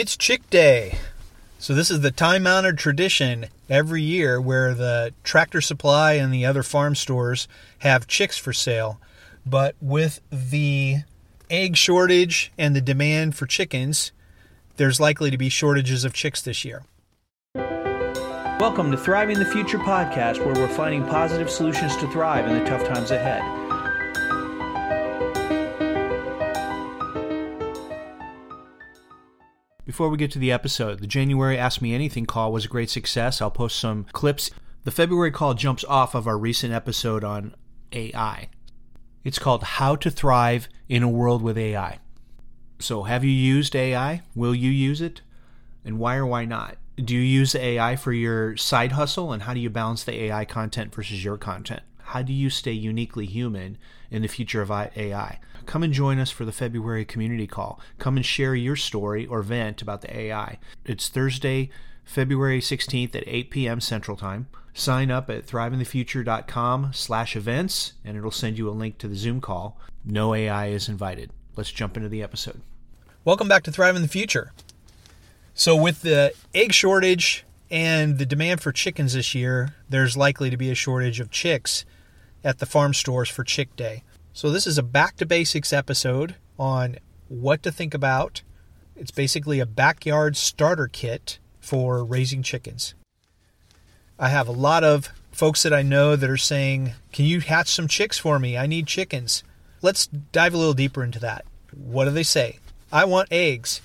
It's Chick Day. So, this is the time honored tradition every year where the tractor supply and the other farm stores have chicks for sale. But with the egg shortage and the demand for chickens, there's likely to be shortages of chicks this year. Welcome to Thriving the Future podcast, where we're finding positive solutions to thrive in the tough times ahead. Before we get to the episode, the January Ask Me Anything call was a great success. I'll post some clips. The February call jumps off of our recent episode on AI. It's called How to Thrive in a World with AI. So, have you used AI? Will you use it? And why or why not? Do you use AI for your side hustle? And how do you balance the AI content versus your content? How do you stay uniquely human in the future of AI? Come and join us for the February community call. Come and share your story or vent about the AI. It's Thursday, February 16th at 8 p.m. Central Time. Sign up at thrivingthefuture.com slash events, and it'll send you a link to the Zoom call. No AI is invited. Let's jump into the episode. Welcome back to Thriving the Future. So, with the egg shortage and the demand for chickens this year, there's likely to be a shortage of chicks at the farm stores for Chick Day. So, this is a back to basics episode on what to think about. It's basically a backyard starter kit for raising chickens. I have a lot of folks that I know that are saying, Can you hatch some chicks for me? I need chickens. Let's dive a little deeper into that. What do they say? I want eggs.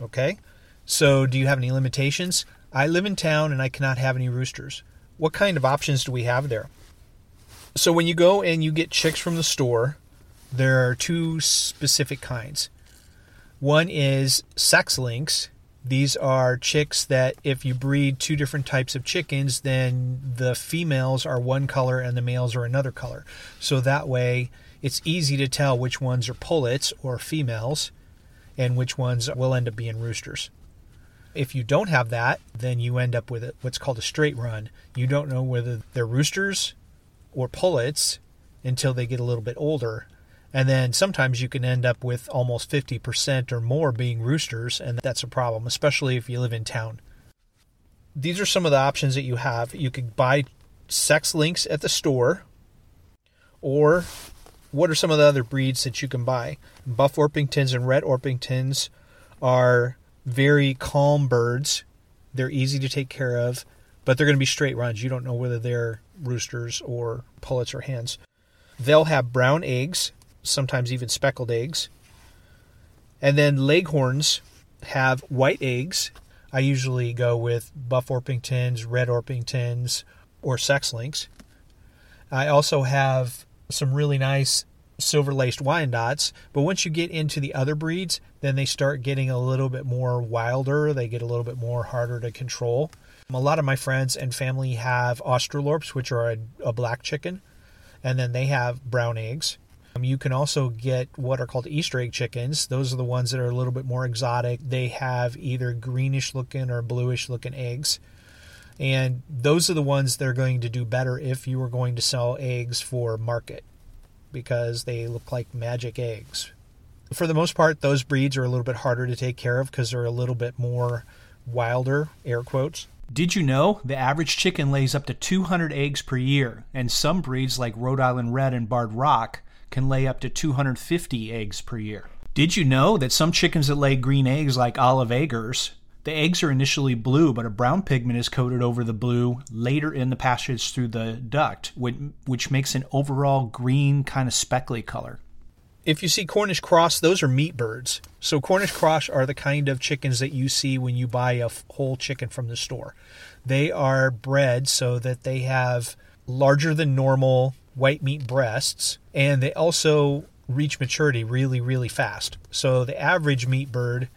Okay. So, do you have any limitations? I live in town and I cannot have any roosters. What kind of options do we have there? So when you go and you get chicks from the store, there are two specific kinds. One is sex links. These are chicks that if you breed two different types of chickens, then the females are one color and the males are another color. So that way it's easy to tell which ones are pullets or females and which ones will end up being roosters. If you don't have that, then you end up with what's called a straight run. You don't know whether they're roosters or pullets until they get a little bit older. And then sometimes you can end up with almost 50% or more being roosters, and that's a problem, especially if you live in town. These are some of the options that you have. You can buy sex links at the store, or what are some of the other breeds that you can buy? Buff Orpingtons and Red Orpingtons are very calm birds. They're easy to take care of, but they're going to be straight runs. You don't know whether they're roosters or pullets or hens. They'll have brown eggs, sometimes even speckled eggs. And then leghorns have white eggs. I usually go with buff Orpingtons, red Orpingtons, or sex links. I also have some really nice silver laced Wyandottes, but once you get into the other breeds, then they start getting a little bit more wilder. They get a little bit more harder to control. A lot of my friends and family have Australorps, which are a, a black chicken, and then they have brown eggs. Um, you can also get what are called Easter egg chickens. Those are the ones that are a little bit more exotic. They have either greenish looking or bluish looking eggs. And those are the ones that are going to do better if you are going to sell eggs for market because they look like magic eggs. For the most part, those breeds are a little bit harder to take care of because they're a little bit more wilder, air quotes. Did you know the average chicken lays up to 200 eggs per year, and some breeds like Rhode Island Red and Barred Rock can lay up to 250 eggs per year? Did you know that some chickens that lay green eggs, like Olive Eggers, the eggs are initially blue, but a brown pigment is coated over the blue later in the passage through the duct, which makes an overall green kind of speckly color. If you see Cornish cross, those are meat birds. So Cornish cross are the kind of chickens that you see when you buy a whole chicken from the store. They are bred so that they have larger than normal white meat breasts and they also reach maturity really really fast. So the average meat bird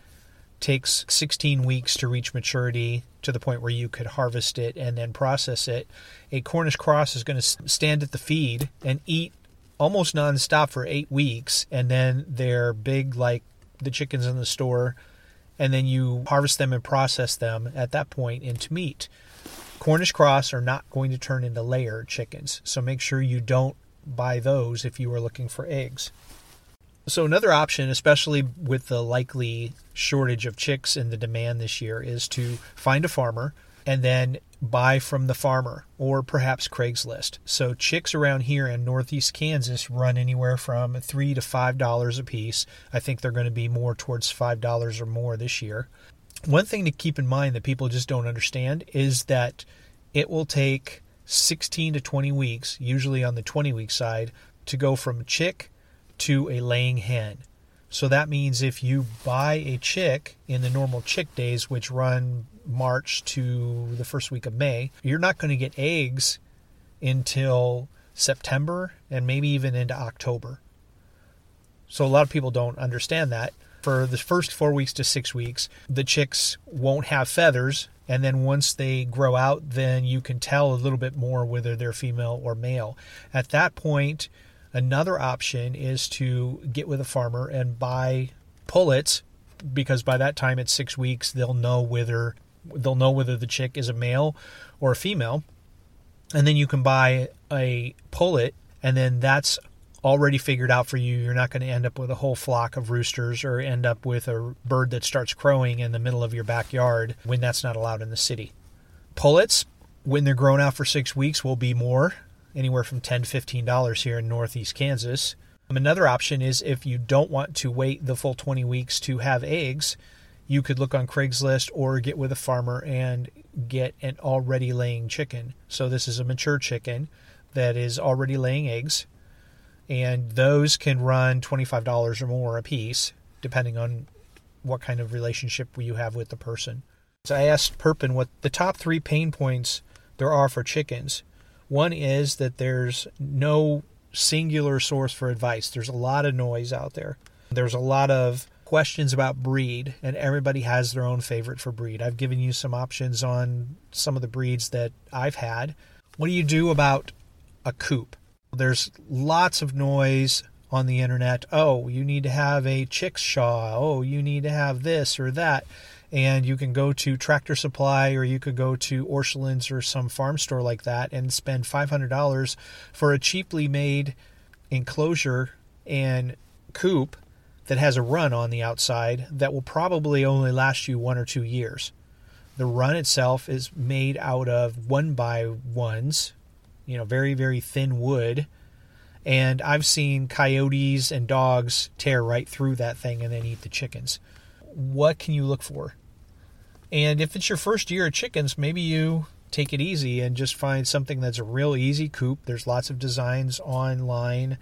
takes 16 weeks to reach maturity to the point where you could harvest it and then process it. A Cornish cross is going to stand at the feed and eat almost nonstop for eight weeks, and then they're big like the chickens in the store, and then you harvest them and process them at that point into meat. Cornish cross are not going to turn into layer chickens, so make sure you don't buy those if you are looking for eggs. So, another option, especially with the likely shortage of chicks and the demand this year, is to find a farmer and then buy from the farmer or perhaps Craigslist. So, chicks around here in northeast Kansas run anywhere from three to five dollars a piece. I think they're going to be more towards five dollars or more this year. One thing to keep in mind that people just don't understand is that it will take 16 to 20 weeks, usually on the 20 week side, to go from a chick to a laying hen. So that means if you buy a chick in the normal chick days, which run March to the first week of May, you're not going to get eggs until September and maybe even into October. So a lot of people don't understand that. For the first four weeks to six weeks, the chicks won't have feathers. And then once they grow out, then you can tell a little bit more whether they're female or male. At that point, Another option is to get with a farmer and buy pullets because by that time it's six weeks they'll know whether they'll know whether the chick is a male or a female. And then you can buy a pullet and then that's already figured out for you. You're not going to end up with a whole flock of roosters or end up with a bird that starts crowing in the middle of your backyard when that's not allowed in the city. Pullets, when they're grown out for six weeks, will be more anywhere from 10 to $15 here in northeast Kansas. Um, another option is if you don't want to wait the full 20 weeks to have eggs, you could look on Craigslist or get with a farmer and get an already laying chicken. So this is a mature chicken that is already laying eggs, and those can run $25 or more a piece, depending on what kind of relationship you have with the person. So I asked Perpin what the top three pain points there are for chickens. One is that there's no singular source for advice. There's a lot of noise out there. There's a lot of questions about breed, and everybody has their own favorite for breed. I've given you some options on some of the breeds that I've had. What do you do about a coop? There's lots of noise on the internet. Oh, you need to have a Chickshaw. Oh, you need to have this or that and you can go to Tractor Supply or you could go to Orscheln's or some farm store like that and spend $500 for a cheaply made enclosure and coop that has a run on the outside that will probably only last you one or two years. The run itself is made out of one by ones, you know, very, very thin wood. And I've seen coyotes and dogs tear right through that thing and then eat the chickens. What can you look for? And if it's your first year of chickens, maybe you take it easy and just find something that's a real easy coop. There's lots of designs online.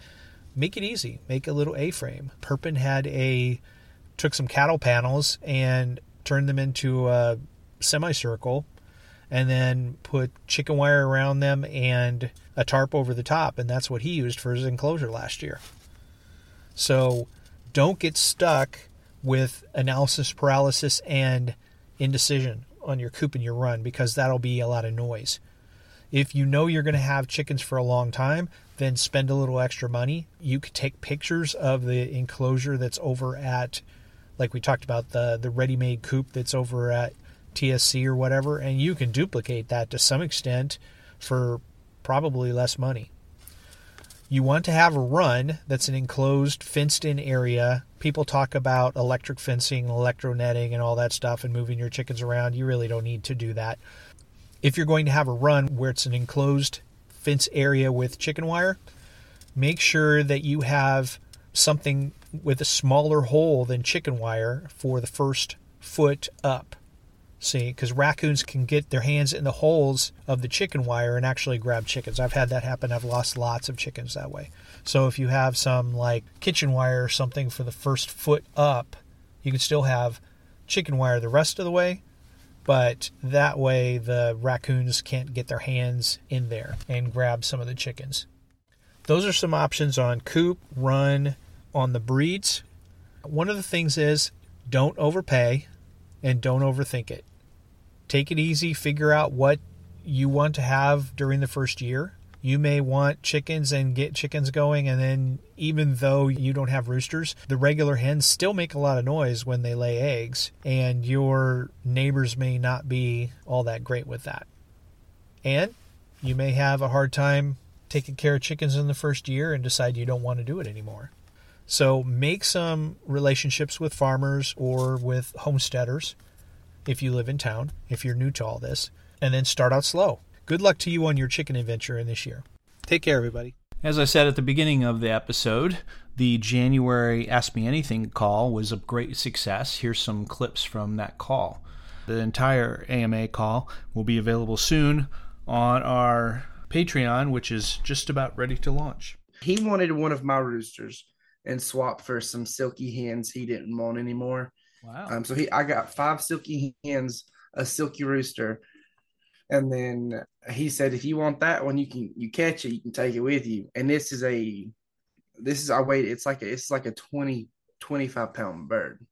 Make it easy. Make a little A-frame. Perpin had a took some cattle panels and turned them into a semicircle and then put chicken wire around them and a tarp over the top and that's what he used for his enclosure last year. So don't get stuck with analysis paralysis and indecision on your coop and your run because that'll be a lot of noise. If you know you're going to have chickens for a long time, then spend a little extra money. You could take pictures of the enclosure that's over at, like we talked about, the, the ready made coop that's over at TSC or whatever, and you can duplicate that to some extent for probably less money. You want to have a run that's an enclosed, fenced in area. People talk about electric fencing, electro netting, and all that stuff, and moving your chickens around. You really don't need to do that. If you're going to have a run where it's an enclosed fence area with chicken wire, make sure that you have something with a smaller hole than chicken wire for the first foot up. See, because raccoons can get their hands in the holes of the chicken wire and actually grab chickens. I've had that happen. I've lost lots of chickens that way. So if you have some like kitchen wire or something for the first foot up, you can still have chicken wire the rest of the way, but that way the raccoons can't get their hands in there and grab some of the chickens. Those are some options on coop, run, on the breeds. One of the things is don't overpay and don't overthink it. Take it easy, figure out what you want to have during the first year. You may want chickens and get chickens going, and then even though you don't have roosters, the regular hens still make a lot of noise when they lay eggs, and your neighbors may not be all that great with that. And you may have a hard time taking care of chickens in the first year and decide you don't want to do it anymore. So make some relationships with farmers or with homesteaders if you live in town, if you're new to all this, and then start out slow. Good luck to you on your chicken adventure in this year. Take care, everybody. As I said at the beginning of the episode, the January Ask Me Anything call was a great success. Here's some clips from that call. The entire AMA call will be available soon on our Patreon, which is just about ready to launch. He wanted one of my roosters and swapped for some Silkie hens he didn't want anymore. Wow. Um, so he, I got five Silkie hens, a Silkie rooster, and then he said, if you want that one, you can you catch it, you can take it with you. And this is a, this is I wait. It's like a, it's like a 20, 25 pound bird.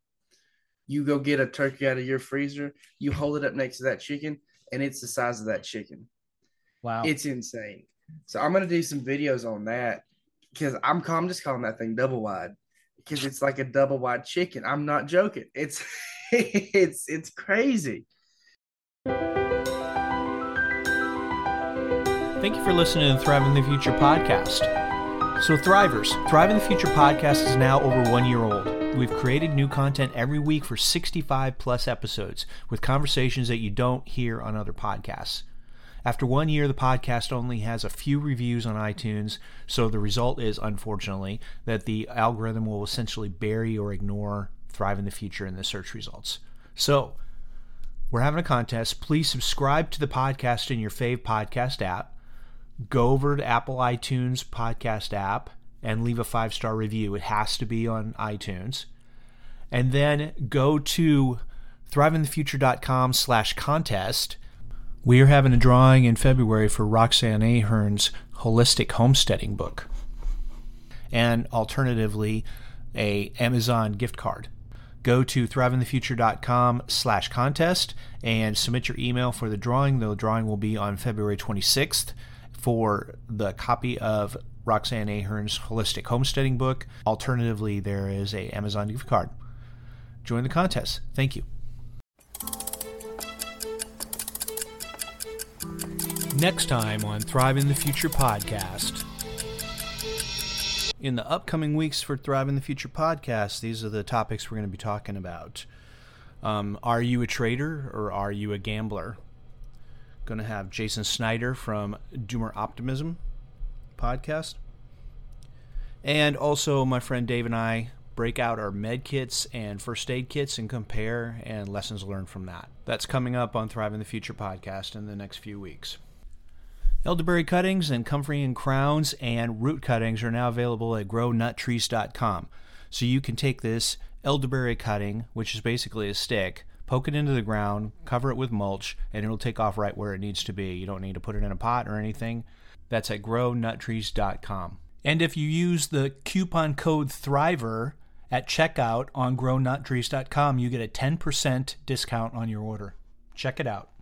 You go get a turkey out of your freezer, you hold it up next to that chicken, and it's the size of that chicken. wow. It's insane. So I'm gonna do some videos on that because I'm I'm just calling that thing double wide because it's like a double wide chicken. I'm not joking. It's it's it's crazy. Thank you for listening to the Thriving the Future podcast. So, Thrivers, Thriving the Future podcast is now over one year old. We've created new content every week for 65 plus episodes with conversations that you don't hear on other podcasts. After one year, the podcast only has a few reviews on iTunes, so the result is, unfortunately, that the algorithm will essentially bury or ignore Thriving the Future in the search results. So, we're having a contest. Please subscribe to the podcast in your fave podcast app go over to Apple iTunes podcast app and leave a five star review. It has to be on iTunes. And then go to thrivingthefuture.com slash contest. We are having a drawing in February for Roxanne Ahern's holistic homesteading book. And alternatively, a Amazon gift card. Go to thrivingthefuture.com slash contest and submit your email for the drawing. The drawing will be on February 26th for the copy of Roxanne Ahern's Holistic Homesteading book. Alternatively, there is a Amazon gift card. Join the contest. Thank you. Next time on Thriving the Future podcast. In the upcoming weeks for Thriving the Future podcast, these are the topics we're going to be talking about. Um, are you a trader or are you a gambler? Going to have Jason Snyder from Doomer Optimism podcast. And also, my friend Dave and I break out our med kits and first aid kits and compare and lessons learned from that. That's coming up on Thriving the Future podcast in the next few weeks. Elderberry cuttings and comfrey and crowns and root cuttings are now available at grownuttrees.com. So you can take this elderberry cutting, which is basically a stick, poke it into the ground, cover it with mulch, and it'll take off right where it needs to be. You don't need to put it in a pot or anything. That's at grownuttrees.com. And if you use the coupon code THRIVER at checkout on grownuttrees.com, you get a 10% discount on your order. Check it out.